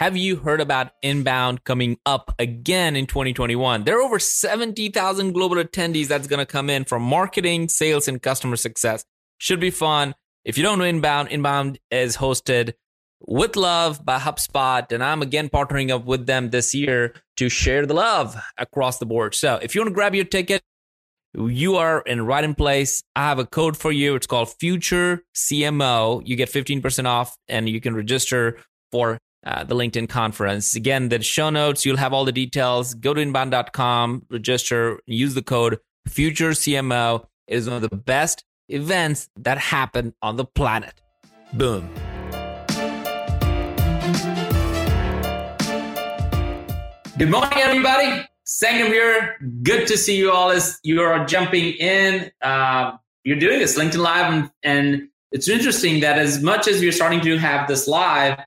Have you heard about Inbound coming up again in 2021? There are over 70,000 global attendees that's going to come in from marketing, sales, and customer success. Should be fun. If you don't know Inbound, Inbound is hosted with love by HubSpot, and I'm again partnering up with them this year to share the love across the board. So if you want to grab your ticket, you are in right in place. I have a code for you. It's called Future CMO. You get 15% off and you can register for uh, the LinkedIn conference. Again, the show notes, you'll have all the details. Go to inbound.com, register, use the code Future CMO. It is one of the best events that happen on the planet. Boom. Good morning, everybody. Sangram here. Good to see you all as you are jumping in. Uh, you're doing this LinkedIn Live, and, and it's interesting that as much as you're starting to have this live,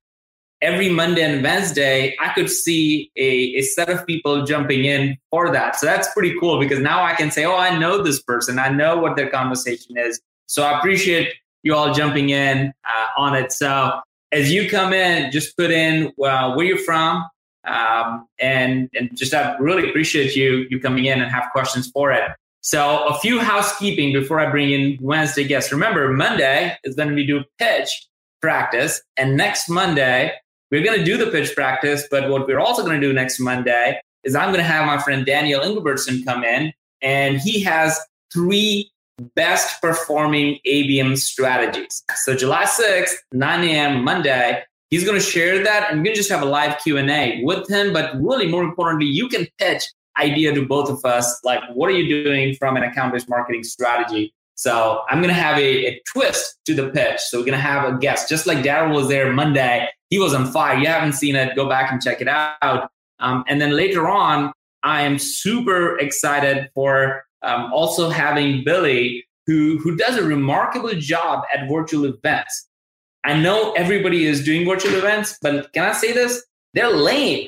every Monday and Wednesday, I could see a, a set of people jumping in for that. So that's pretty cool because now I can say, oh, I know this person. I know what their conversation is. So I appreciate you all jumping in uh, on it. So as you come in, just put in uh, where you're from, um, and and just I really appreciate you you coming in and have questions for it. So a few housekeeping before I bring in Wednesday guests. Remember, Monday is going to be do pitch practice, and next Monday we're going to do the pitch practice. But what we're also going to do next Monday is I'm going to have my friend Daniel Englebretson come in, and he has three best performing ABM strategies. So July 6th, 9 a.m. Monday, he's going to share that and we're going to just have a live Q&A with him. But really more importantly, you can pitch idea to both of us. Like, what are you doing from an account-based marketing strategy? So I'm going to have a, a, twist to the pitch. So we're going to have a guest, just like Daryl was there Monday. He was on fire. You haven't seen it, go back and check it out. Um, and then later on, I am super excited for um, also having Billy, who who does a remarkable job at virtual events. I know everybody is doing virtual events, but can I say this? They're lame.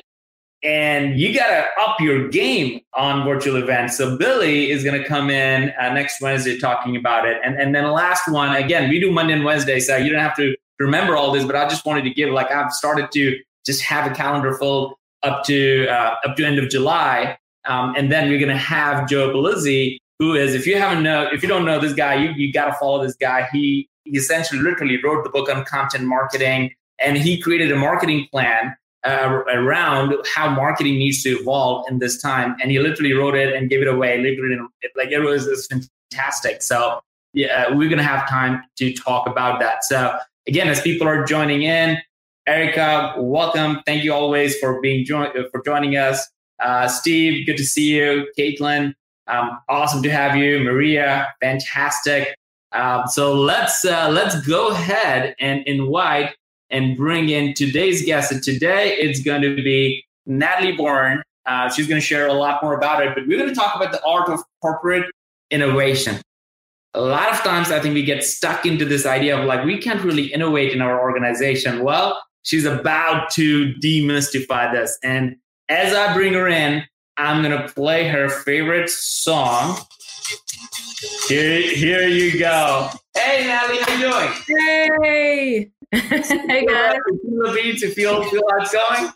And you got to up your game on virtual events. So Billy is going to come in uh, next Wednesday talking about it. And, and then the last one, again, we do Monday and Wednesday. So you don't have to remember all this, but I just wanted to give, like I've started to just have a calendar full up to uh, up to end of July. Um, and then we're going to have Joe Pulizzi, who is, if you haven't know, if you don't know this guy, you, you got to follow this guy. He, he essentially literally wrote the book on content marketing and he created a marketing plan uh, around how marketing needs to evolve in this time. And he literally wrote it and gave it away. Literally, like it was, was fantastic. So yeah, we're going to have time to talk about that. So again, as people are joining in, Erica, welcome. Thank you always for being join- for joining us. Uh, Steve, good to see you. Caitlin, um, awesome to have you. Maria, fantastic. Um, so let's uh, let's go ahead and invite and bring in today's guest. And today it's going to be Natalie Born. Uh, she's going to share a lot more about it, but we're going to talk about the art of corporate innovation. A lot of times, I think we get stuck into this idea of like we can't really innovate in our organization. Well, she's about to demystify this, and as I bring her in, I'm gonna play her favorite song. Here, here you go. Hey, Natalie, how you doing? Hey. hey, guys. Beats. You feel feel how it's going.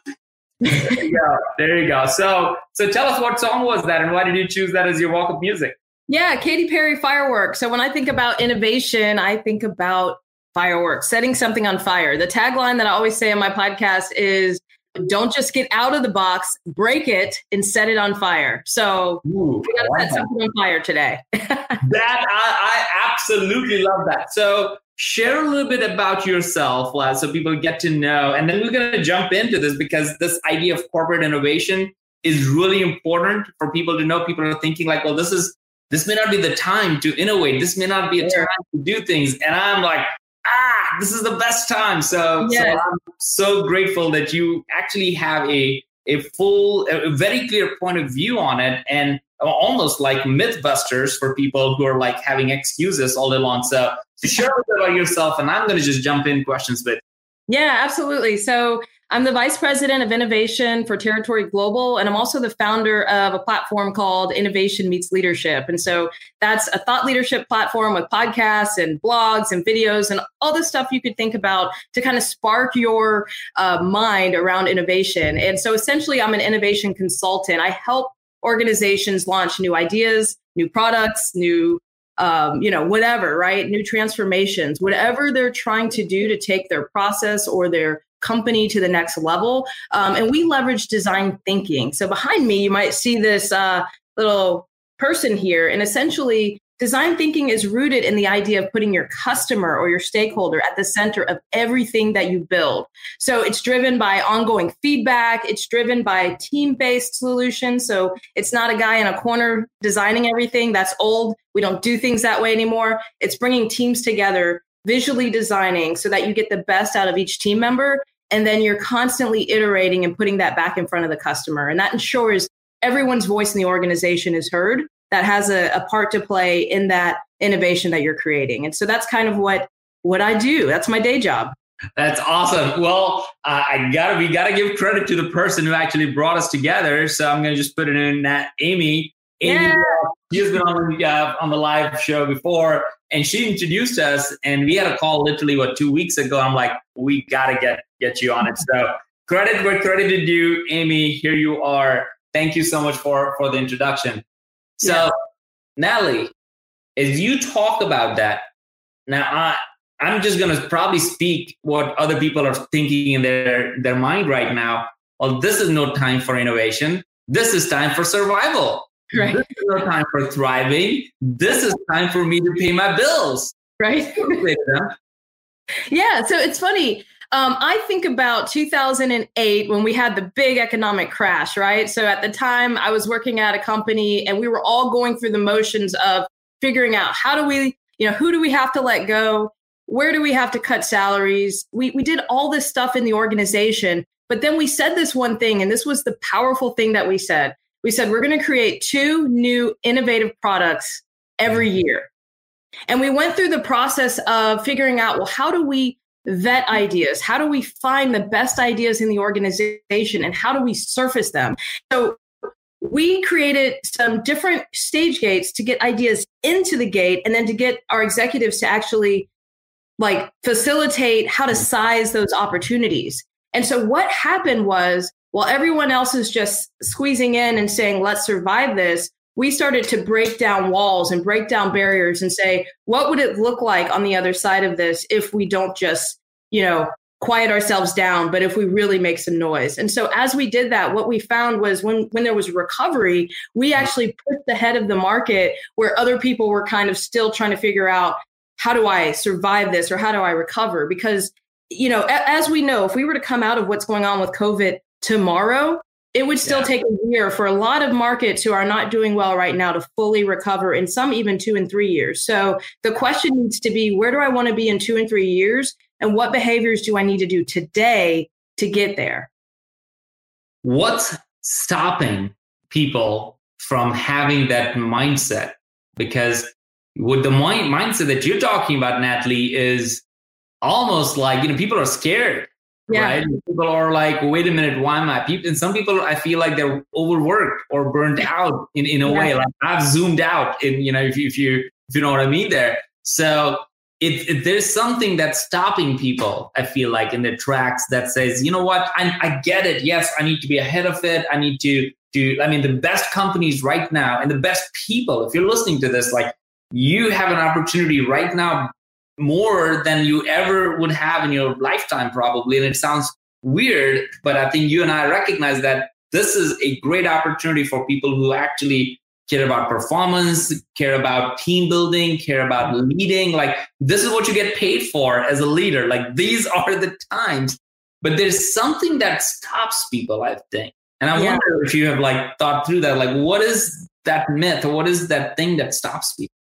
There you go. There you go. So, so tell us what song was that, and why did you choose that as your walk up music? Yeah, Katy Perry fireworks. So when I think about innovation, I think about fireworks, setting something on fire. The tagline that I always say in my podcast is don't just get out of the box, break it and set it on fire. So Ooh, we got to set something on fire today. that I, I, absolutely love that. So share a little bit about yourself uh, so people get to know. And then we're going to jump into this because this idea of corporate innovation is really important for people to know. People are thinking like, well, this is this may not be the time to innovate. This may not be a time to do things. And I'm like, ah, this is the best time. So, yeah. so I'm so grateful that you actually have a, a full, a very clear point of view on it, and almost like mythbusters for people who are like having excuses all day long. So, to share a bit about yourself, and I'm going to just jump in questions with. Yeah, absolutely. So I'm the vice president of innovation for Territory Global, and I'm also the founder of a platform called Innovation Meets Leadership. And so that's a thought leadership platform with podcasts and blogs and videos and all the stuff you could think about to kind of spark your uh, mind around innovation. And so essentially, I'm an innovation consultant. I help organizations launch new ideas, new products, new um, you know, whatever, right? New transformations, whatever they're trying to do to take their process or their company to the next level. Um, and we leverage design thinking. So behind me, you might see this uh, little person here. And essentially, design thinking is rooted in the idea of putting your customer or your stakeholder at the center of everything that you build. So it's driven by ongoing feedback, it's driven by team based solutions. So it's not a guy in a corner designing everything. That's old. We don't do things that way anymore. It's bringing teams together visually designing so that you get the best out of each team member and then you're constantly iterating and putting that back in front of the customer. And that ensures everyone's voice in the organization is heard that has a, a part to play in that innovation that you're creating. And so that's kind of what what I do. That's my day job. That's awesome. Well, uh, I gotta we gotta give credit to the person who actually brought us together. So I'm gonna just put it in that Amy. Amy, yeah. she's been on the uh, on the live show before, and she introduced us. And we had a call literally what two weeks ago. I'm like, we gotta get get you on it. So credit where credit is due, Amy. Here you are. Thank you so much for for the introduction. So, yeah. Natalie, as you talk about that, now I I'm just gonna probably speak what other people are thinking in their their mind right now. Well, this is no time for innovation. This is time for survival. Right. This is no time for thriving. This is time for me to pay my bills. Right. yeah. So it's funny. Um, I think about 2008 when we had the big economic crash, right? So at the time, I was working at a company and we were all going through the motions of figuring out how do we, you know, who do we have to let go? Where do we have to cut salaries? We, we did all this stuff in the organization. But then we said this one thing, and this was the powerful thing that we said. We said, we're going to create two new innovative products every year. And we went through the process of figuring out, well, how do we vet ideas? How do we find the best ideas in the organization and how do we surface them? So we created some different stage gates to get ideas into the gate and then to get our executives to actually like facilitate how to size those opportunities. And so what happened was while everyone else is just squeezing in and saying, let's survive this, we started to break down walls and break down barriers and say, what would it look like on the other side of this if we don't just, you know, quiet ourselves down, but if we really make some noise. And so as we did that, what we found was when when there was recovery, we mm-hmm. actually pushed ahead of the market where other people were kind of still trying to figure out how do I survive this or how do I recover? Because, you know, as we know, if we were to come out of what's going on with COVID tomorrow, it would still yeah. take a year for a lot of markets who are not doing well right now to fully recover, and some even two and three years. So the question needs to be where do I want to be in two and three years? And what behaviors do I need to do today to get there? What's stopping people from having that mindset? Because with the mind- mindset that you're talking about, Natalie, is almost like, you know, people are scared yeah. right? People are like, wait a minute, why am I? People, and some people, I feel like they're overworked or burnt out in, in a yeah. way. Like I've zoomed out, in you know, if you if you if you know what I mean there. So it, it, there's something that's stopping people. I feel like in their tracks that says, you know what, I, I get it. Yes, I need to be ahead of it. I need to do. I mean, the best companies right now and the best people. If you're listening to this, like you have an opportunity right now more than you ever would have in your lifetime, probably. And it sounds weird, but I think you and I recognize that this is a great opportunity for people who actually care about performance, care about team building, care about leading. Like, this is what you get paid for as a leader. Like, these are the times. But there's something that stops people, I think. And I yeah. wonder if you have like thought through that. Like, what is that myth or what is that thing that stops people?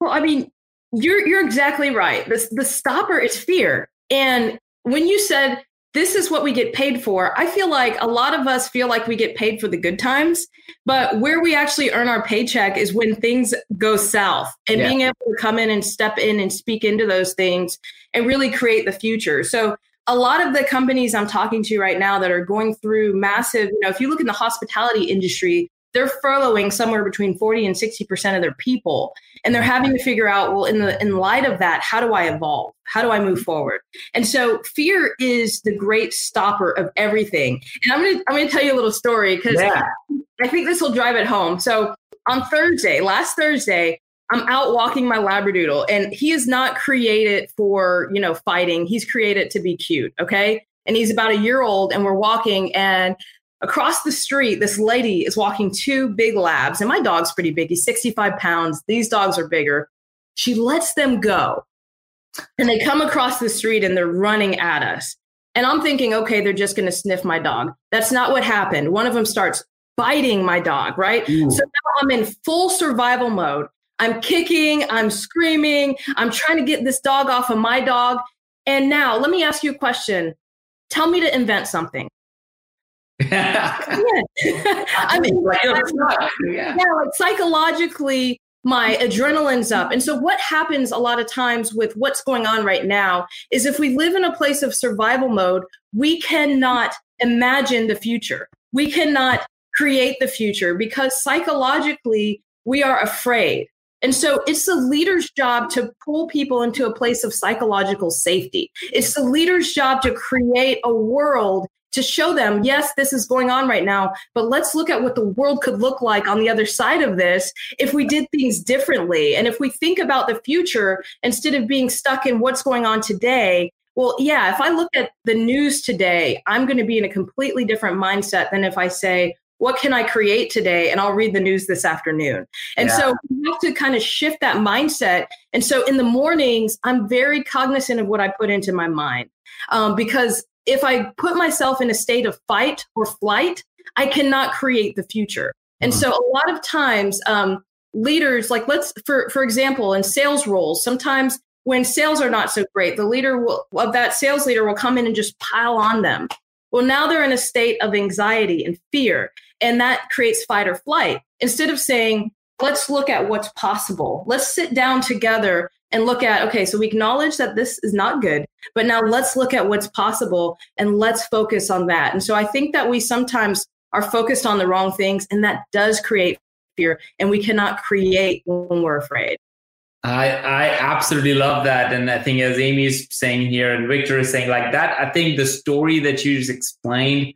Well, I mean, you're you're exactly right. The the stopper is fear. And when you said this is what we get paid for. I feel like a lot of us feel like we get paid for the good times, but where we actually earn our paycheck is when things go south and yeah. being able to come in and step in and speak into those things and really create the future. So a lot of the companies I'm talking to right now that are going through massive, you know, if you look in the hospitality industry, they're furloughing somewhere between 40 and 60% of their people and they're having to figure out well in the in light of that how do i evolve? How do i move forward? And so fear is the great stopper of everything. And i'm to i'm to tell you a little story because yeah. i think this will drive it home. So on thursday last thursday i'm out walking my labradoodle and he is not created for you know fighting. He's created to be cute okay? And he's about a year old and we're walking and Across the street, this lady is walking two big labs, and my dog's pretty big. He's 65 pounds. These dogs are bigger. She lets them go, and they come across the street and they're running at us. And I'm thinking, okay, they're just going to sniff my dog. That's not what happened. One of them starts biting my dog, right? Ooh. So now I'm in full survival mode. I'm kicking, I'm screaming, I'm trying to get this dog off of my dog. And now let me ask you a question. Tell me to invent something. I mean, like, yeah. yeah, like psychologically, my adrenaline's up. And so, what happens a lot of times with what's going on right now is if we live in a place of survival mode, we cannot imagine the future. We cannot create the future because psychologically, we are afraid. And so it's the leader's job to pull people into a place of psychological safety. It's the leader's job to create a world to show them, yes, this is going on right now, but let's look at what the world could look like on the other side of this if we did things differently. And if we think about the future instead of being stuck in what's going on today, well, yeah, if I look at the news today, I'm going to be in a completely different mindset than if I say, what can I create today? And I'll read the news this afternoon. And yeah. so we have to kind of shift that mindset. And so in the mornings, I'm very cognizant of what I put into my mind um, because if I put myself in a state of fight or flight, I cannot create the future. And mm-hmm. so a lot of times, um, leaders, like let's, for, for example, in sales roles, sometimes when sales are not so great, the leader will, of that sales leader will come in and just pile on them. Well, now they're in a state of anxiety and fear, and that creates fight or flight. Instead of saying, let's look at what's possible, let's sit down together and look at okay so we acknowledge that this is not good but now let's look at what's possible and let's focus on that and so i think that we sometimes are focused on the wrong things and that does create fear and we cannot create when we're afraid I, I absolutely love that. And I think as Amy's saying here and Victor is saying like that, I think the story that you just explained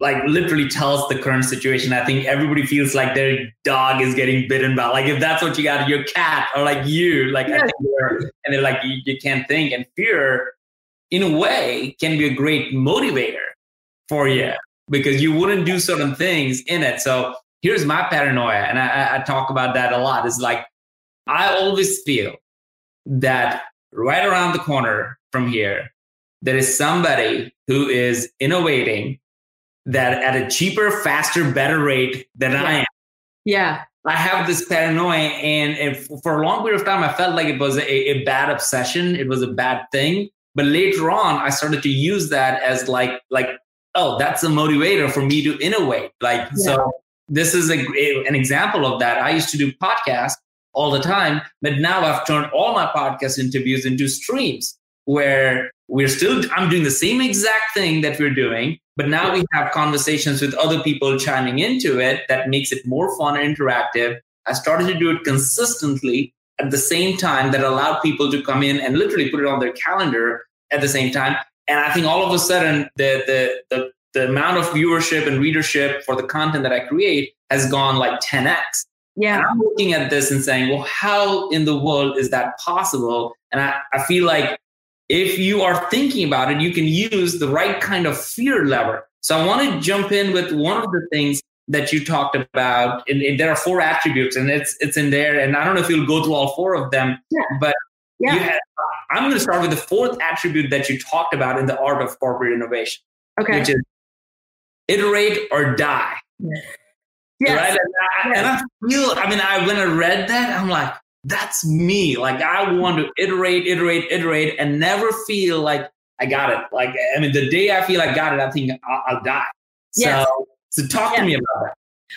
like literally tells the current situation. I think everybody feels like their dog is getting bitten by like if that's what you got, your cat or like you, like yeah. and they're like you, you can't think. And fear, in a way, can be a great motivator for you because you wouldn't do certain things in it. So here's my paranoia, and I, I talk about that a lot. Is like I always feel that right around the corner from here, there is somebody who is innovating that at a cheaper, faster, better rate than yeah. I am. Yeah. I have this paranoia, and, and for a long period of time, I felt like it was a, a bad obsession. It was a bad thing. But later on, I started to use that as like, like, oh, that's a motivator for me to innovate. Like, yeah. so this is a, a, an example of that. I used to do podcasts all the time, but now I've turned all my podcast interviews into streams where we're still i'm doing the same exact thing that we're doing but now we have conversations with other people chiming into it that makes it more fun and interactive. I started to do it consistently at the same time that allowed people to come in and literally put it on their calendar at the same time. And i think all of a sudden the the the, the amount of viewership and readership for the content that i create has gone like 10x yeah. And i'm looking at this and saying well how in the world is that possible? And i, I feel like if you are thinking about it, you can use the right kind of fear lever. So I want to jump in with one of the things that you talked about. And, and there are four attributes, and it's it's in there. And I don't know if you'll go through all four of them, yeah. but yeah. Had, I'm going to start with the fourth attribute that you talked about in the art of corporate innovation, okay. which is iterate or die. Yeah. Yes. Right? And I, and I feel, I mean, I when I read that, I'm like, that's me. Like I want to iterate, iterate, iterate, and never feel like I got it. Like, I mean, the day I feel I got it, I think I'll, I'll die. Yes. So, so talk yes. to me about that.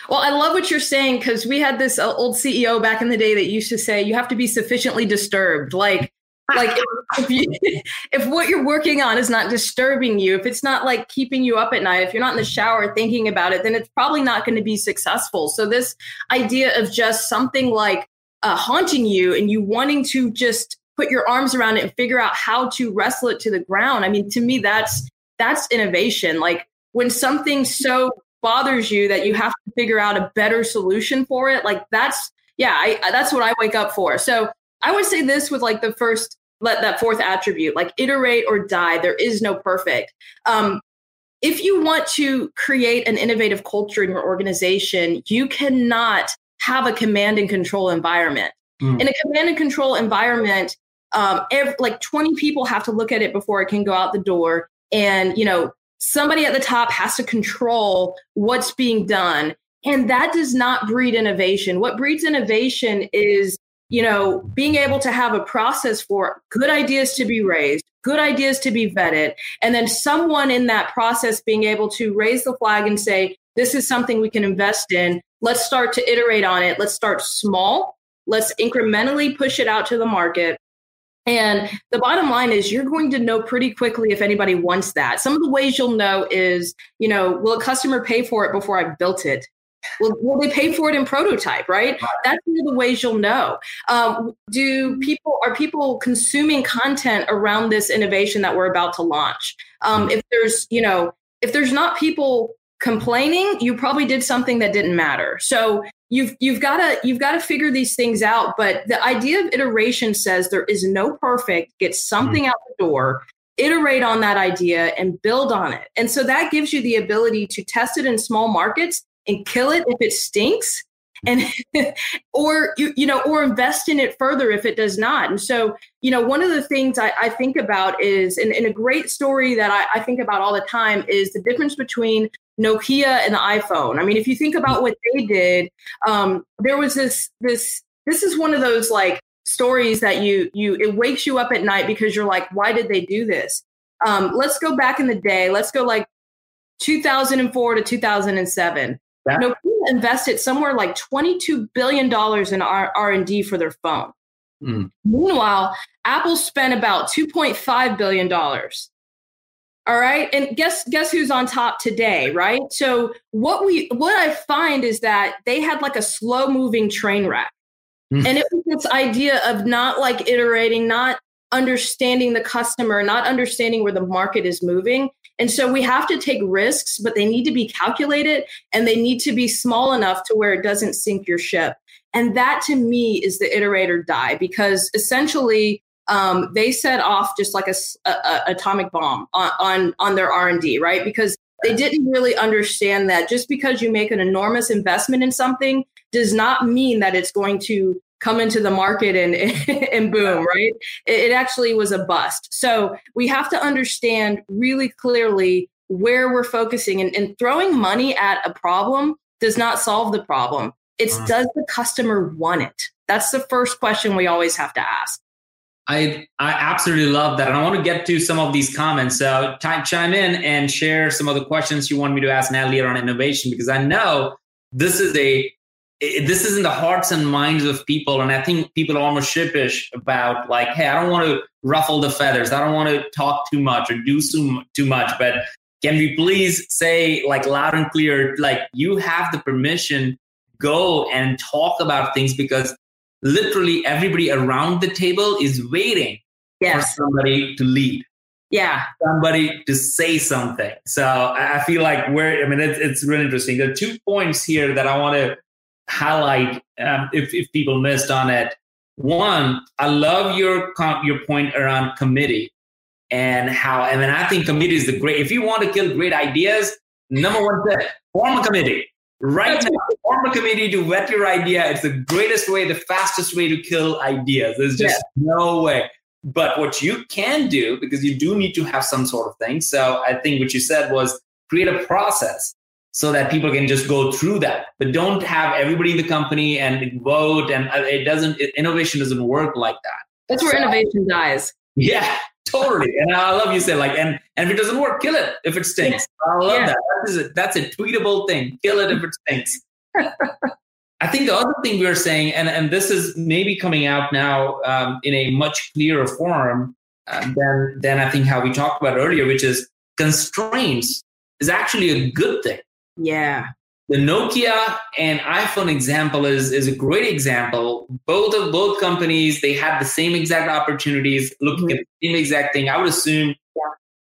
Well, I love what you're saying because we had this uh, old CEO back in the day that used to say you have to be sufficiently disturbed. Like, like if, if, you, if what you're working on is not disturbing you, if it's not like keeping you up at night, if you're not in the shower thinking about it, then it's probably not going to be successful. So this idea of just something like uh, haunting you and you wanting to just put your arms around it and figure out how to wrestle it to the ground. I mean, to me, that's that's innovation. Like when something so bothers you that you have to figure out a better solution for it, like that's yeah, I, that's what I wake up for. So I would say this with like the first let that fourth attribute, like iterate or die. There is no perfect. Um, if you want to create an innovative culture in your organization, you cannot have a command and control environment. Mm. In a command and control environment, um, every, like 20 people have to look at it before it can go out the door. And, you know, somebody at the top has to control what's being done. And that does not breed innovation. What breeds innovation is, you know, being able to have a process for good ideas to be raised, good ideas to be vetted, and then someone in that process being able to raise the flag and say, this is something we can invest in. Let's start to iterate on it. Let's start small. Let's incrementally push it out to the market. And the bottom line is you're going to know pretty quickly if anybody wants that. Some of the ways you'll know is, you know, will a customer pay for it before I've built it? Will, will they pay for it in prototype, right? That's one of the ways you'll know. Um, do people are people consuming content around this innovation that we're about to launch? Um, if there's, you know, if there's not people complaining, you probably did something that didn't matter. So you've you've got to you've got to figure these things out but the idea of iteration says there is no perfect get something mm-hmm. out the door iterate on that idea and build on it and so that gives you the ability to test it in small markets and kill it if it stinks and or you, you know or invest in it further if it does not and so you know one of the things i, I think about is and, and a great story that I, I think about all the time is the difference between Nokia and the iPhone. I mean, if you think about what they did, um, there was this this this is one of those like stories that you you it wakes you up at night because you're like, why did they do this? Um, let's go back in the day. Let's go like 2004 to 2007. Yeah. Nokia invested somewhere like 22 billion dollars in R and D for their phone. Mm. Meanwhile, Apple spent about 2.5 billion dollars all right. And guess guess who's on top today, right? So what we what I find is that they had like a slow moving train wreck. Mm. And it was this idea of not like iterating, not understanding the customer, not understanding where the market is moving. And so we have to take risks, but they need to be calculated and they need to be small enough to where it doesn't sink your ship. And that to me is the iterate or die because essentially um, they set off just like a, a, a atomic bomb on, on, on their R&D, right? Because they didn't really understand that just because you make an enormous investment in something does not mean that it's going to come into the market and and boom, right? It, actually was a bust. So we have to understand really clearly where we're focusing and, and throwing money at a problem does not solve the problem. It's mm. does the customer want it? That's the first question we always have to ask. I I absolutely love that, and I want to get to some of these comments. So time, chime in and share some of the questions you want me to ask Natalie on innovation, because I know this is a this is in the hearts and minds of people, and I think people are almost sheepish about like, hey, I don't want to ruffle the feathers, I don't want to talk too much or do too too much, but can we please say like loud and clear, like you have the permission, go and talk about things because literally everybody around the table is waiting yes. for somebody to lead. Yeah. Somebody to say something. So I feel like we're, I mean, it's, it's really interesting. There are two points here that I want to highlight um, if, if people missed on it. One, I love your your point around committee and how, I mean, I think committee is the great, if you want to kill great ideas, number one thing, form a committee. Right now, form a committee to vet your idea. It's the greatest way, the fastest way to kill ideas. There's just yeah. no way. But what you can do, because you do need to have some sort of thing. So I think what you said was create a process so that people can just go through that. But don't have everybody in the company and vote. And uh, it doesn't, innovation doesn't work like that. That's where so, innovation dies. Yeah, totally. And I love you say like, and and if it doesn't work, kill it if it stinks. I love yeah. that. That is a, that's a tweetable thing. Kill it if it stinks. I think the other thing we are saying, and, and this is maybe coming out now um, in a much clearer form uh, than, than I think how we talked about earlier, which is constraints is actually a good thing. Yeah. The Nokia and iPhone example is, is a great example. Both of both companies, they have the same exact opportunities, looking mm-hmm. at the same exact thing. I would assume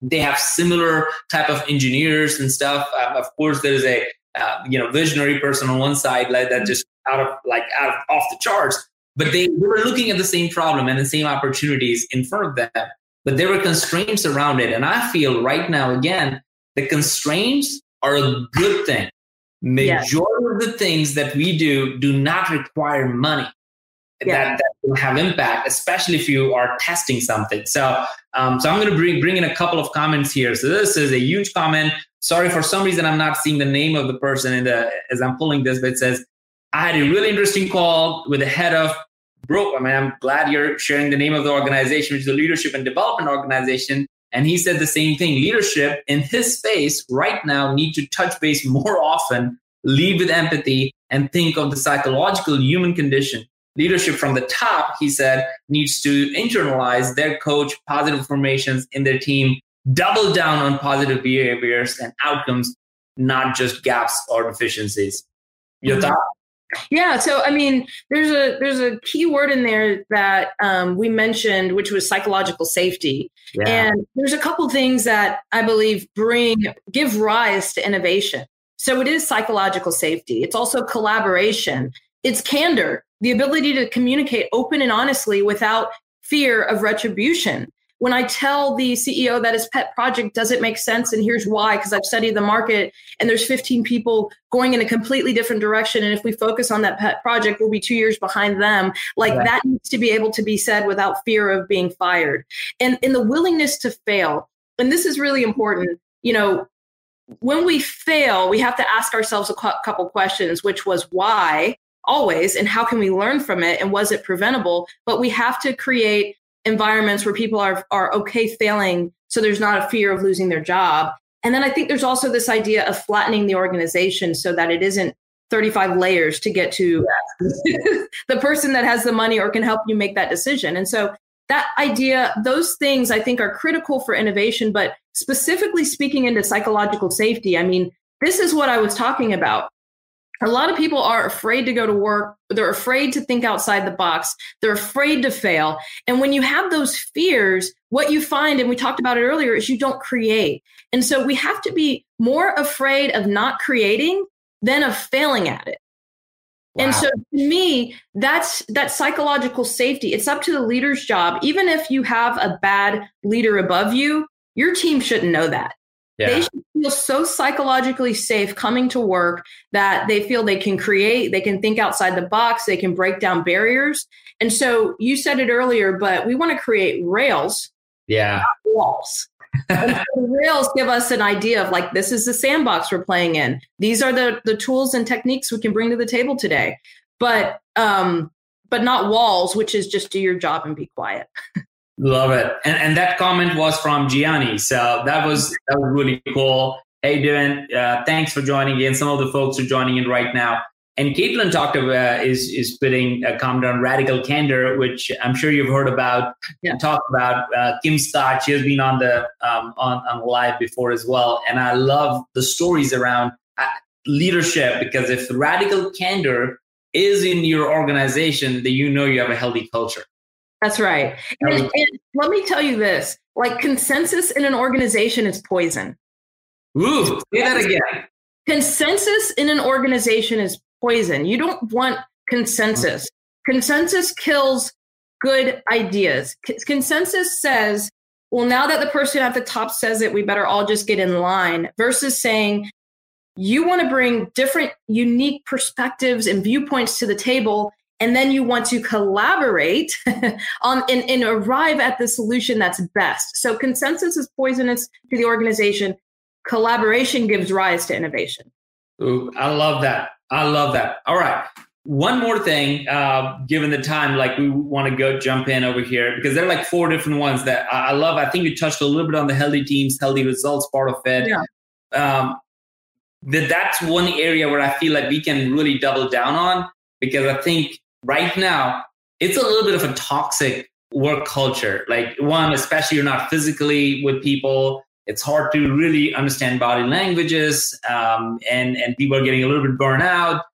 they have similar type of engineers and stuff. Um, of course, there's a uh, you know visionary person on one side like that just out of like out of off the charts but they, they were looking at the same problem and the same opportunities in front of them but there were constraints around it and i feel right now again the constraints are a good thing majority yes. of the things that we do do not require money yeah. that, that will have impact especially if you are testing something so um, so i'm going to bring bring in a couple of comments here so this is a huge comment sorry for some reason i'm not seeing the name of the person in the as i'm pulling this but it says i had a really interesting call with the head of broke i mean i'm glad you're sharing the name of the organization which is the leadership and development organization and he said the same thing leadership in his space right now need to touch base more often lead with empathy and think of the psychological human condition leadership from the top he said needs to internalize their coach positive formations in their team double down on positive behaviors and outcomes, not just gaps or deficiencies. Your mm-hmm. thought? Yeah, so I mean, there's a there's a key word in there that um, we mentioned, which was psychological safety, yeah. and there's a couple things that I believe bring give rise to innovation. So it is psychological safety. It's also collaboration. It's candor, the ability to communicate open and honestly without fear of retribution when I tell the CEO that his pet project doesn't make sense and here's why, because I've studied the market and there's 15 people going in a completely different direction. And if we focus on that pet project, we'll be two years behind them. Like right. that needs to be able to be said without fear of being fired. And in the willingness to fail. And this is really important. You know, when we fail, we have to ask ourselves a couple questions, which was why always and how can we learn from it and was it preventable but we have to create environments where people are are okay failing so there's not a fear of losing their job. And then i think there's also this idea of flattening the organization so that it isn't 35 layers to get to the person that has the money or can help you make that decision. And so that idea those things i think are critical for innovation but specifically speaking into psychological safety i mean this is what i was talking about a lot of people are afraid to go to work. They're afraid to think outside the box. They're afraid to fail. And when you have those fears, what you find, and we talked about it earlier, is you don't create. And so we have to be more afraid of not creating than of failing at it. Wow. And so to me, that's that psychological safety. It's up to the leader's job. Even if you have a bad leader above you, your team shouldn't know that. Yeah. They should feel so psychologically safe coming to work that they feel they can create, they can think outside the box, they can break down barriers. And so you said it earlier, but we want to create rails, yeah, walls. the rails give us an idea of like this is the sandbox we're playing in. These are the the tools and techniques we can bring to the table today. But um but not walls, which is just do your job and be quiet. Love it. And, and that comment was from Gianni. So that was that was really cool. Hey, Devin, uh, thanks for joining in. Some of the folks are joining in right now. And Caitlin talked about is is putting a comment on radical candor, which I'm sure you've heard about yeah. talked about. Uh, Kim Scott, she has been on the um, on on live before as well, and I love the stories around uh, leadership because if radical candor is in your organization, then you know you have a healthy culture. That's right. And, um, and let me tell you this like consensus in an organization is poison. Ooh, say that again. Consensus in an organization is poison. You don't want consensus. Consensus kills good ideas. Consensus says, well, now that the person at the top says it, we better all just get in line versus saying, you want to bring different, unique perspectives and viewpoints to the table and then you want to collaborate on and, and arrive at the solution that's best so consensus is poisonous to the organization collaboration gives rise to innovation Ooh, i love that i love that all right one more thing, uh, given the time, like we want to go jump in over here because there are like four different ones that I, I love. I think you touched a little bit on the healthy teams, healthy results part of it. Yeah. Um, that that's one area where I feel like we can really double down on because I think right now it's a little bit of a toxic work culture. Like one, especially you're not physically with people. It's hard to really understand body languages, um, and and people are getting a little bit burned out.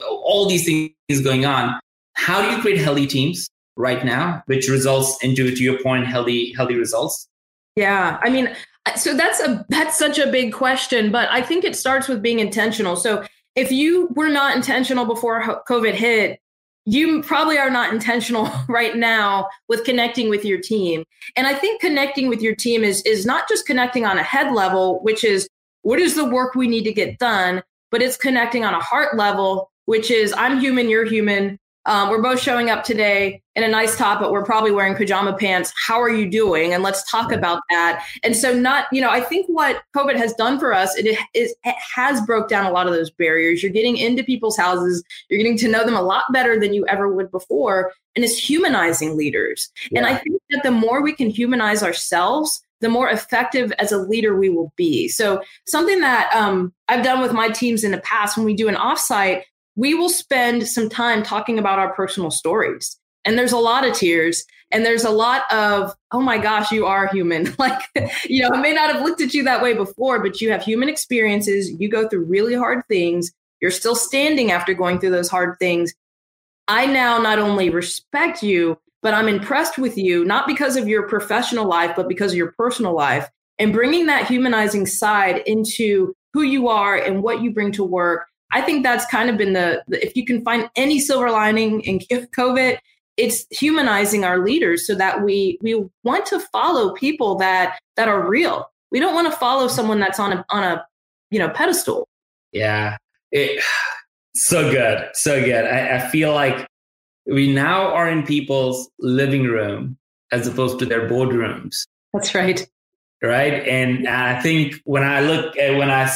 All these things going on. How do you create healthy teams right now, which results into, to your point, healthy healthy results? Yeah, I mean, so that's a that's such a big question, but I think it starts with being intentional. So if you were not intentional before COVID hit, you probably are not intentional right now with connecting with your team. And I think connecting with your team is is not just connecting on a head level, which is what is the work we need to get done, but it's connecting on a heart level, which is I'm human, you're human. Um, we're both showing up today in a nice top, but we're probably wearing pajama pants. How are you doing? And let's talk about that. And so, not you know, I think what COVID has done for us, it is it has broke down a lot of those barriers. You're getting into people's houses, you're getting to know them a lot better than you ever would before, and it's humanizing leaders. Yeah. And I think that the more we can humanize ourselves, the more effective as a leader we will be. So something that um, I've done with my teams in the past when we do an offsite we will spend some time talking about our personal stories. And there's a lot of tears and there's a lot of, oh my gosh, you are human. like, you know, I may not have looked at you that way before, but you have human experiences. You go through really hard things. You're still standing after going through those hard things. I now not only respect you, but I'm impressed with you, not because of your professional life, but because of your personal life. And bringing that humanizing side into who you are and what you bring to work I think that's kind of been the, the if you can find any silver lining in COVID, it's humanizing our leaders so that we we want to follow people that that are real. We don't want to follow someone that's on a on a you know pedestal. Yeah, it, so good, so good. I, I feel like we now are in people's living room as opposed to their boardrooms. That's right. Right. And I think when I look at when I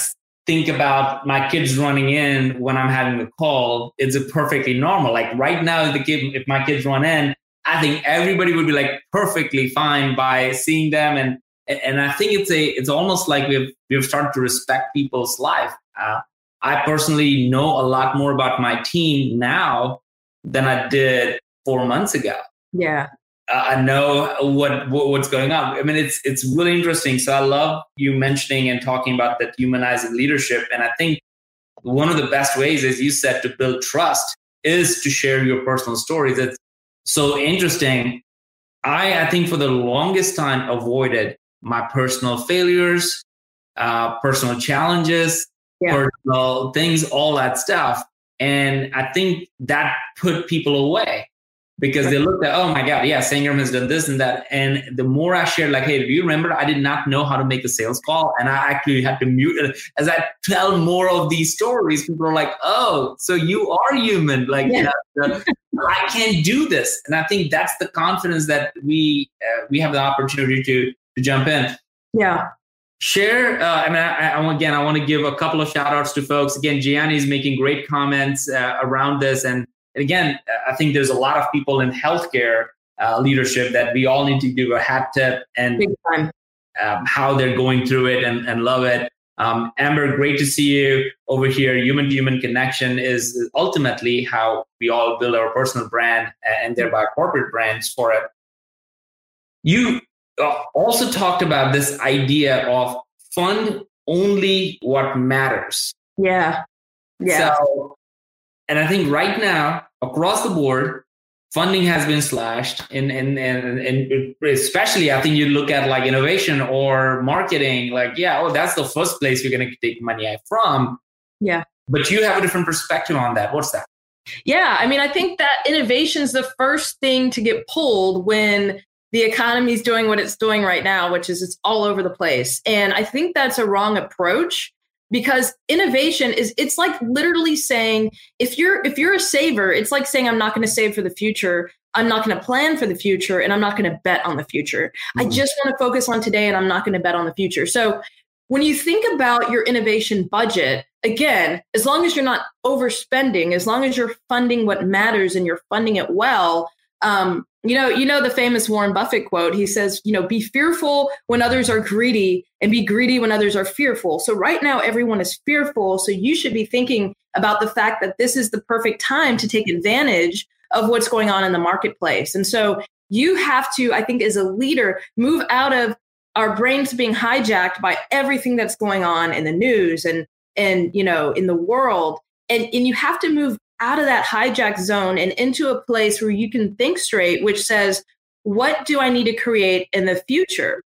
think about my kids running in when I'm having a call, it's a perfectly normal. Like right now, if the kid, if my kids run in, I think everybody would be like perfectly fine by seeing them, and and I think it's a it's almost like we've we've started to respect people's life. Uh, I personally know a lot more about my team now than I did four months ago. Yeah, uh, know what, what, what's going on. I mean, it's it's really interesting. So I love you mentioning and talking about that humanizing leadership. And I think one of the best ways, as you said, to build trust is to share your personal stories. It's so interesting. I I think for the longest time avoided my personal failures, uh, personal challenges, yeah. personal things, all that stuff. And I think that put people away because they looked at, oh my God, yeah, Sangram has done this and that. And the more I shared, like, hey, do you remember I did not know how to make a sales call? And I actually had to mute it. As I tell more of these stories, people are like, oh, so you are human. Like, yeah. I can't do this. And I think that's the confidence that we uh, we have the opportunity to to jump in. Yeah. Share. Uh, I mean, I, I, again, I want to give a couple of shout outs to folks. Again, Gianni is making great comments uh, around this, and and again, I think there's a lot of people in healthcare uh, leadership that we all need to give a hat tip and um, how they're going through it and, and love it. Um, Amber, great to see you over here. Human to human connection is ultimately how we all build our personal brand and thereby corporate brands for it. You uh, also talked about this idea of fund only what matters. Yeah. Yeah. So and I think right now, across the board, funding has been slashed. And, and, and, and especially, I think you look at like innovation or marketing, like, yeah, oh, that's the first place you're going to take money from. Yeah. But you have a different perspective on that. What's that? Yeah. I mean, I think that innovation is the first thing to get pulled when the economy is doing what it's doing right now, which is it's all over the place. And I think that's a wrong approach because innovation is it's like literally saying if you're if you're a saver it's like saying i'm not going to save for the future. I'm not going to plan for the future and i'm not going to bet on the future. Mm-hmm. i just want to focus on today and i'm not going to bet on the future. So when you think about your innovation budget again, as long as you're not overspending, as long as you're funding what matters and you're funding it well, um, you know, you know the famous Warren Buffett quote. He says, you know, be fearful when others are greedy and be greedy when others are fearful. So right now everyone is fearful, so you should be thinking about the fact that this is the perfect time to take advantage of what's going on in the marketplace. And so you have to, I think as a leader, move out of our brains being hijacked by everything that's going on in the news and and you know in the world and and you have to move out of that hijack zone and into a place where you can think straight which says what do i need to create in the future?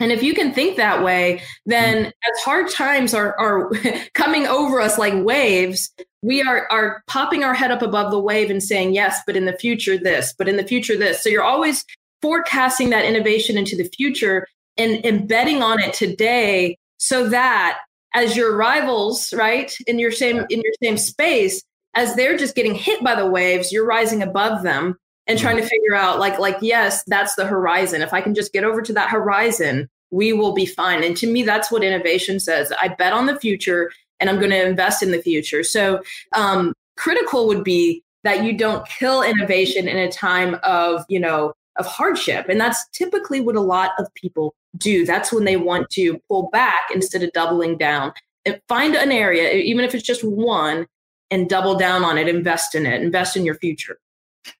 And if you can think that way then mm-hmm. as hard times are are coming over us like waves we are are popping our head up above the wave and saying yes but in the future this but in the future this. So you're always forecasting that innovation into the future and embedding on it today so that as your rivals, right, in your same in your same space, as they're just getting hit by the waves, you're rising above them and trying to mm-hmm. figure out like like yes, that's the horizon. If I can just get over to that horizon, we will be fine. And to me, that's what innovation says. I bet on the future and I'm going to invest in the future. So um, critical would be that you don't kill innovation in a time of you know of hardship and that's typically what a lot of people do. That's when they want to pull back instead of doubling down. And find an area, even if it's just one, and double down on it, invest in it, invest in your future.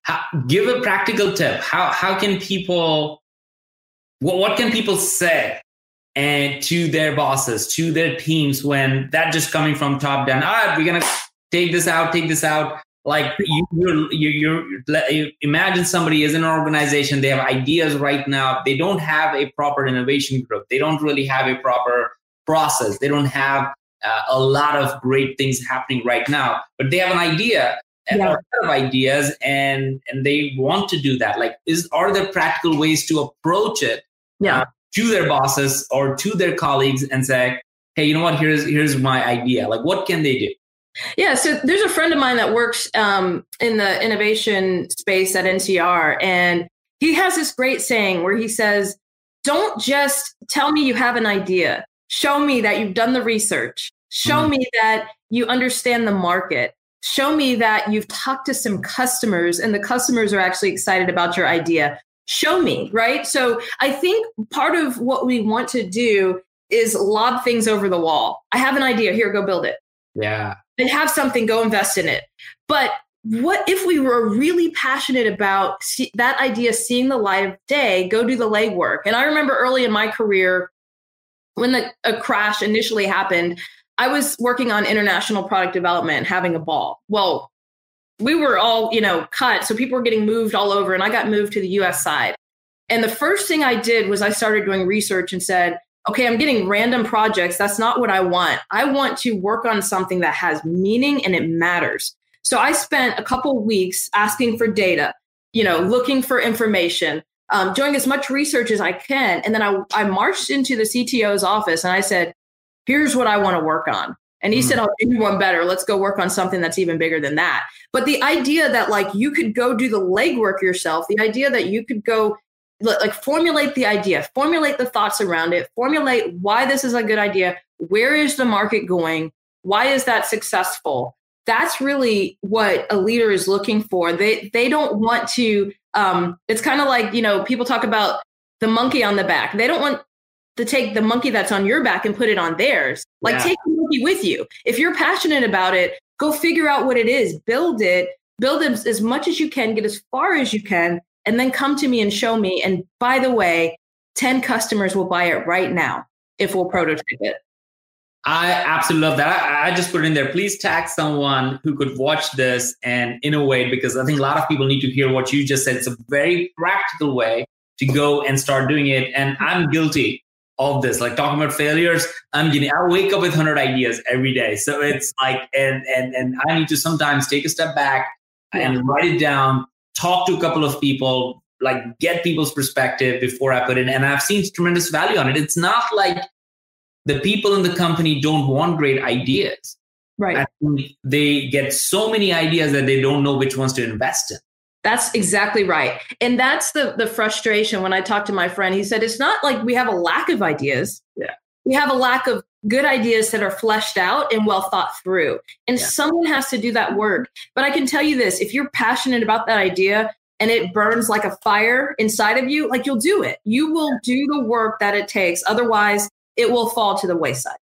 How, give a practical tip. How how can people what, what can people say and to their bosses, to their teams when that just coming from top down, all right, we're gonna take this out, take this out. Like you, you're, you you imagine somebody is in an organization, they have ideas right now. They don't have a proper innovation group. They don't really have a proper process. They don't have uh, a lot of great things happening right now, but they have an idea and yeah. of ideas and and they want to do that. Like, is are there practical ways to approach it? Yeah. Uh, to their bosses or to their colleagues and say, hey, you know what? Here's here's my idea. Like, what can they do? Yeah, so there's a friend of mine that works um, in the innovation space at NCR, and he has this great saying where he says, Don't just tell me you have an idea, show me that you've done the research, show mm-hmm. me that you understand the market, show me that you've talked to some customers and the customers are actually excited about your idea. Show me, right? So I think part of what we want to do is lob things over the wall. I have an idea, here, go build it. Yeah and have something, go invest in it. But what if we were really passionate about see, that idea seeing the light of day, go do the legwork? And I remember early in my career when the a crash initially happened, I was working on international product development, having a ball. Well, we were all, you know, cut. So people were getting moved all over, and I got moved to the US side. And the first thing I did was I started doing research and said, okay, I'm getting random projects. That's not what I want. I want to work on something that has meaning and it matters. So I spent a couple weeks asking for data, you know, looking for information, um, doing as much research as I can. And then I, I marched into the CTO's office and I said, here's what I want to work on. And he mm. said, I'll do one better. Let's go work on something that's even bigger than that. But the idea that like you could go do the legwork yourself, the idea that you could go like formulate the idea, formulate the thoughts around it, formulate why this is a good idea, where is the market going, why is that successful? That's really what a leader is looking for. They they don't want to. Um, it's kind of like you know people talk about the monkey on the back. They don't want to take the monkey that's on your back and put it on theirs. Like yeah. take the monkey with you. If you're passionate about it, go figure out what it is, build it, build it as much as you can, get as far as you can, and then come to me and show me. And by the way, 10 customers will buy it right now if we'll prototype it. I absolutely love that. I, I, just put it in there, please tag someone who could watch this and innovate because I think a lot of people need to hear what you just said. It's a very practical way to go and start doing it. And I'm guilty of this. Like talking about failures, I'm getting I wake up with 100 ideas every day. So it's like and and and I need to sometimes take a step back yeah. and write it down talk to a couple of people, like get people's perspective before I put in. And I've seen tremendous value on it. It's not like the people in the company don't want great ideas. Right. They get so many ideas that they don't know which ones to invest in. That's exactly right. And that's the the frustration when I talked to my friend. He said it's not like we have a lack of ideas. Yeah. We have a lack of good ideas that are fleshed out and well thought through. And yeah. someone has to do that work. But I can tell you this if you're passionate about that idea and it burns like a fire inside of you, like you'll do it. You will do the work that it takes. Otherwise, it will fall to the wayside.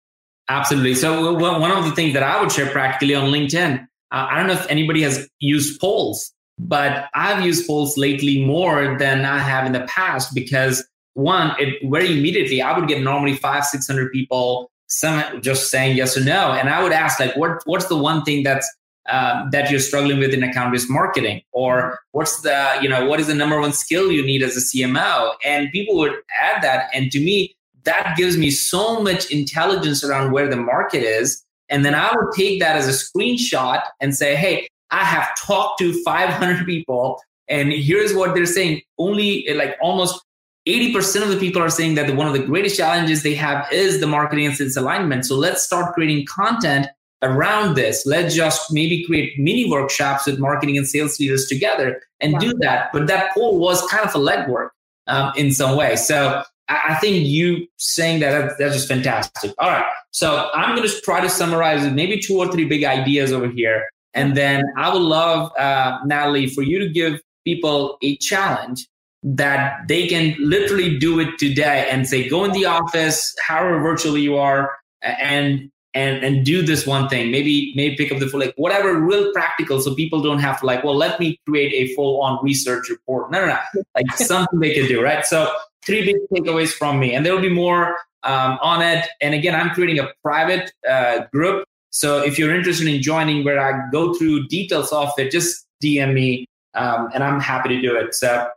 Absolutely. So, one of the things that I would share practically on LinkedIn, uh, I don't know if anybody has used polls, but I've used polls lately more than I have in the past because one, it very immediately I would get normally five, six hundred people some just saying yes or no, and I would ask like, what what's the one thing that's uh, that you're struggling with in account based marketing, or what's the you know what is the number one skill you need as a CMO, and people would add that, and to me that gives me so much intelligence around where the market is, and then I would take that as a screenshot and say, hey, I have talked to 500 people, and here's what they're saying. Only like almost 80% of the people are saying that one of the greatest challenges they have is the marketing and sales alignment. So let's start creating content around this. Let's just maybe create mini workshops with marketing and sales leaders together and do that. But that poll was kind of a legwork um, in some way. So I, think you saying that, that's just fantastic. All right. So I'm going to try to summarize maybe two or three big ideas over here. And then I would love, uh, Natalie, for you to give people a challenge that they can literally do it today and say, go in the office, however virtually you are, and and and do this one thing. Maybe maybe pick up the full like whatever real practical, so people don't have to like, well, let me create a full on research report. No, no, no, like something they can do, right? So three big takeaways from me, and there will be more um, on it. And again, I'm creating a private uh, group. So if you're interested in joining, where I go through details of it, just DM me, um, and I'm happy to do it. So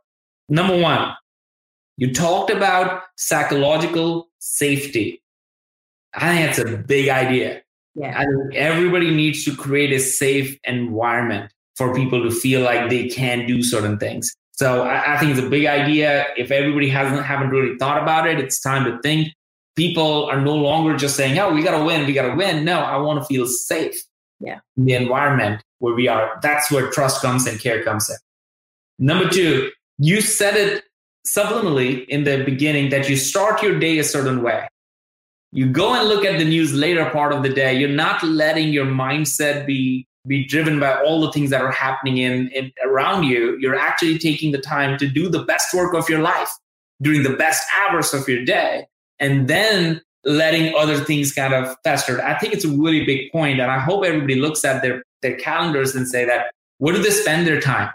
Number one, you talked about psychological safety. I think that's a big idea. Yeah. I think everybody needs to create a safe environment for people to feel like they can do certain things. So I, I think it's a big idea. If everybody hasn't haven't really thought about it, it's time to think. People are no longer just saying, "Oh, we gotta win, we gotta win." No, I want to feel safe. Yeah. In the environment where we are. That's where trust comes and care comes in. Number two, you said it subliminally in the beginning that you start your day a certain way. You go and look at the news later part of the day. You're not letting your mindset be be driven by all the things that are happening in, in around you. You're actually taking the time to do the best work of your life during the best hours of your day, and then letting other things kind of fester. I think it's a really big point, and I hope everybody looks at their their calendars and say that where do they spend their time?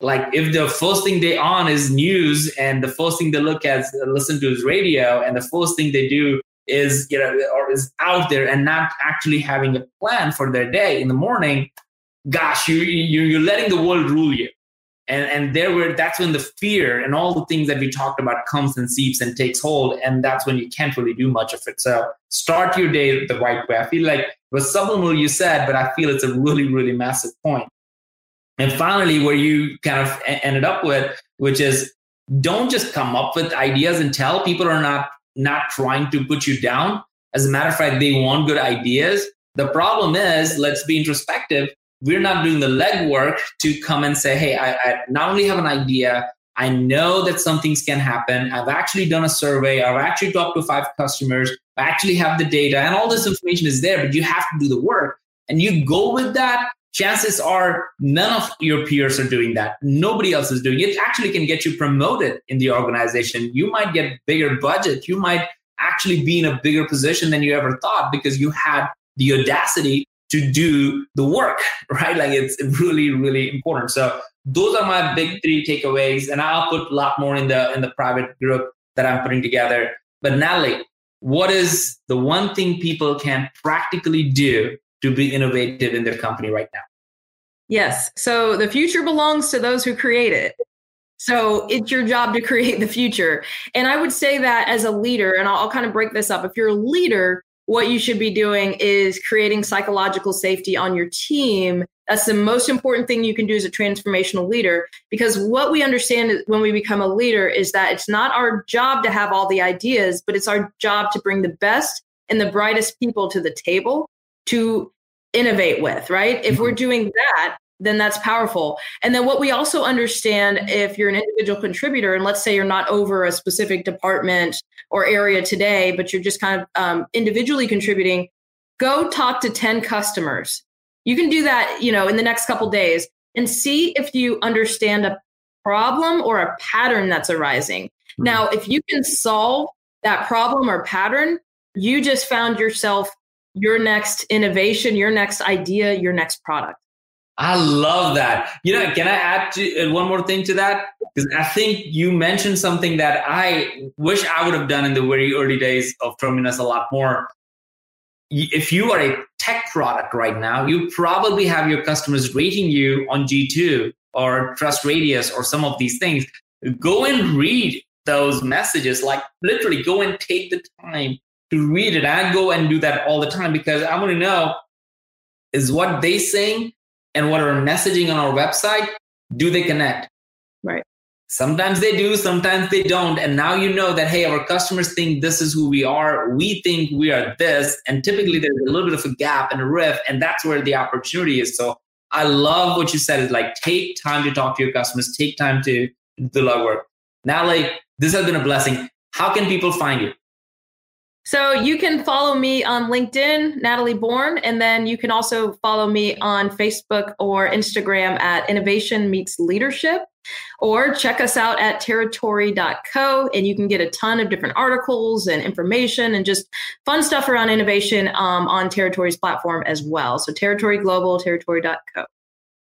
like if the first thing they on is news and the first thing they look at listen to is radio and the first thing they do is you know or is out there and not actually having a plan for their day in the morning gosh you, you you're letting the world rule you. And and there were that's when the fear and all the things that we talked about comes and seeps and takes hold and that's when you can't really do much of it. So start your day the right way. I feel like it was subliminal you said but i feel it's a really really massive point. And finally, where you kind of ended up with, which is don't just come up with ideas and tell people are not not trying to put you down. As a matter of fact, they want good ideas. The problem is, let's be introspective. We're not doing the legwork to come and say, hey, I, I not only have an idea, I know that some things can happen. I've actually done a survey. I've actually talked to five customers. I actually have the data, and all this information is there, but you have to do the work. And you go with that chances are none of your peers are doing that. Nobody else is doing it. it actually can get you promoted in the organization. You might get bigger budget. You might actually be in a bigger position than you ever thought because you had the audacity to do the work, right? Like it's really, really important. So those are my big three takeaways. And I'll put a lot more in the in the private group that I'm putting together. But Natalie, what is the one thing people can practically do to be innovative in their company right now? Yes. So the future belongs to those who create it. So it's your job to create the future. And I would say that as a leader, and I'll, I'll, kind of break this up. If you're a leader, what you should be doing is creating psychological safety on your team. That's the most important thing you can do as a transformational leader. Because what we understand when we become a leader is that it's not our job to have all the ideas, but it's our job to bring the best and the brightest people to the table to innovate with, right? If we're mm-hmm. doing that, then that's powerful. And then what we also understand if you're an individual contributor, and let's say you're not over a specific department or area today, but you're just kind of um, individually contributing, go talk to 10 customers. You can do that, you know, in the next couple days and see if you understand a problem or a pattern that's arising. Mm-hmm. Now, if you can solve that problem or pattern, you just found yourself your next innovation, your next idea, your next product. I love that. You know, can I add to, uh, one more thing to that? Because I think you mentioned something that I wish I would have done in the very early days of Terminus a lot more. If you are a tech product right now, you probably have your customers rating you on G2 or TrustRadius or some of these things. Go and read those messages, like literally go and take the time to read it. I go and do that all the time because I want to know is what they saying and what are messaging on our website, do they connect? Right. Sometimes they do, sometimes they don't. And now you know that, hey, our customers think this is who we are. We think we are this. And typically there's a little bit of a gap and a rift, and that's where the opportunity is. So I love what you said is like take time to talk to your customers, take time to do the legwork. Now, like this has been a blessing. How can people find you? So you can follow me on LinkedIn, Natalie Born, and then you can also follow me on Facebook or Instagram at Innovation Meets Leadership, or check us out at territory.co, and you can get a ton of different articles and information and just fun stuff around innovation um, on Territory's platform as well. So Territory Global, territory.co.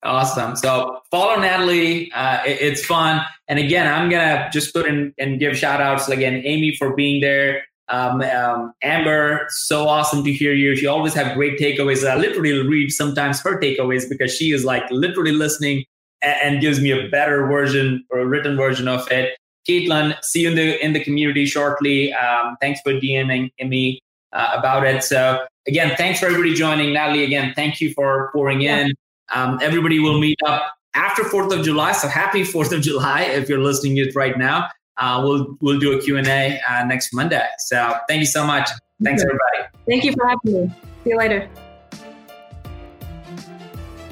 Awesome. So follow Natalie. Uh, it, it's fun. And again, I'm going to just put in and give shout outs again, Amy for being there. Um, um, Amber, so awesome to hear you. She always have great takeaways. I literally read sometimes her takeaways because she is like literally listening and, and gives me a better version or a written version of it. Caitlin, see you in the in the community shortly. Um, thanks for DMing me uh, about it. So again, thanks for everybody joining. Natalie, again, thank you for pouring in. Um, everybody will meet up after Fourth of July. So happy Fourth of July if you're listening to it right now uh, we'll we'll do a Q&A uh, next Monday. So thank you so much. Thanks, everybody. Thank you for having me. See you later.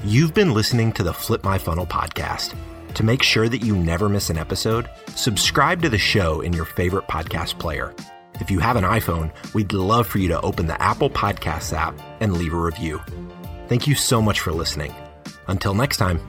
You've been listening to the Flip My Funnel podcast. To make sure that you never miss an episode, subscribe to the show in your favorite podcast player. If you have an iPhone, we'd love for you to open the Apple Podcasts app and leave a review. Thank you so much for listening. Until next time.